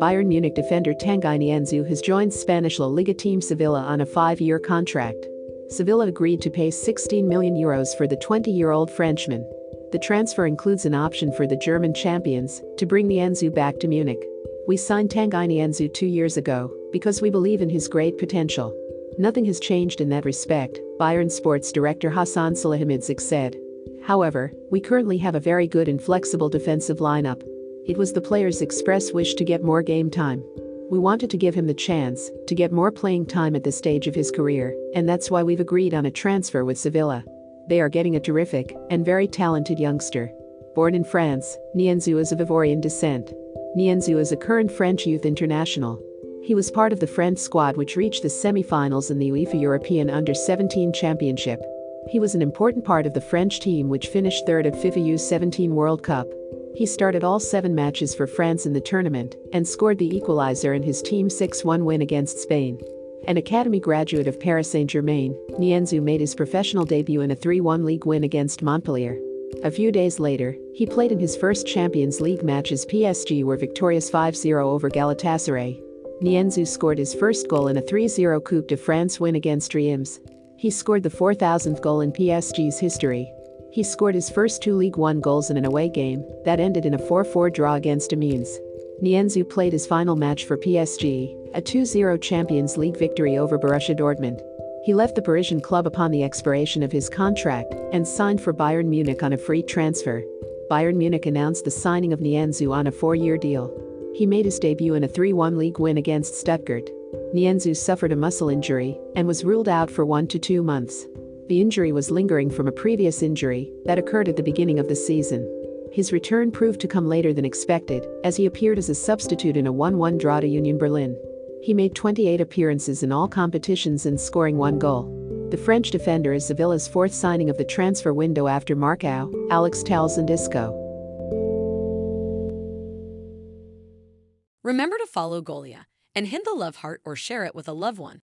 Bayern Munich defender Tanguy Nianzou has joined Spanish La Liga team Sevilla on a five-year contract. Sevilla agreed to pay 16 million euros for the 20-year-old Frenchman. The transfer includes an option for the German champions to bring Nianzou back to Munich. We signed Tanguy Nianzou two years ago because we believe in his great potential. Nothing has changed in that respect, Bayern sports director Hassan Salihamidzic said. However, we currently have a very good and flexible defensive lineup. It was the player's express wish to get more game time. We wanted to give him the chance to get more playing time at this stage of his career, and that's why we've agreed on a transfer with Sevilla. They are getting a terrific and very talented youngster. Born in France, Nianzou is of Ivorian descent. Nianzou is a current French youth international. He was part of the French squad which reached the semi-finals in the UEFA European Under-17 Championship. He was an important part of the French team which finished third at FIFA U17 World Cup. He started all seven matches for France in the tournament and scored the equalizer in his team's 6-1 win against Spain. An academy graduate of Paris Saint-Germain, Nianzou made his professional debut in a 3-1 league win against Montpellier. A few days later, he played in his first Champions League match as PSG were victorious 5-0 over Galatasaray. Nianzou scored his first goal in a 3-0 Coupe de France win against Reims. He scored the 4,000th goal in PSG's history. He scored his first two League One goals in an away game that ended in a 4-4 draw against Amiens. Nianzou played his final match for PSG, a 2-0 Champions League victory over Borussia Dortmund. He left the Parisian club upon the expiration of his contract and signed for Bayern Munich on a free transfer. Bayern Munich announced the signing of Nianzou on a four-year deal. He made his debut in a 3-1 league win against Stuttgart. Nianzou suffered a muscle injury and was ruled out for one to two months. The injury was lingering from a previous injury that occurred at the beginning of the season. His return proved to come later than expected, as he appeared as a substitute in a 1 1 draw to Union Berlin. He made 28 appearances in all competitions and scoring one goal. The French defender is Sevilla's fourth signing of the transfer window after Marcao, Alex Telles and Isco. Remember to follow Golia and hit the love heart or share it with a loved one.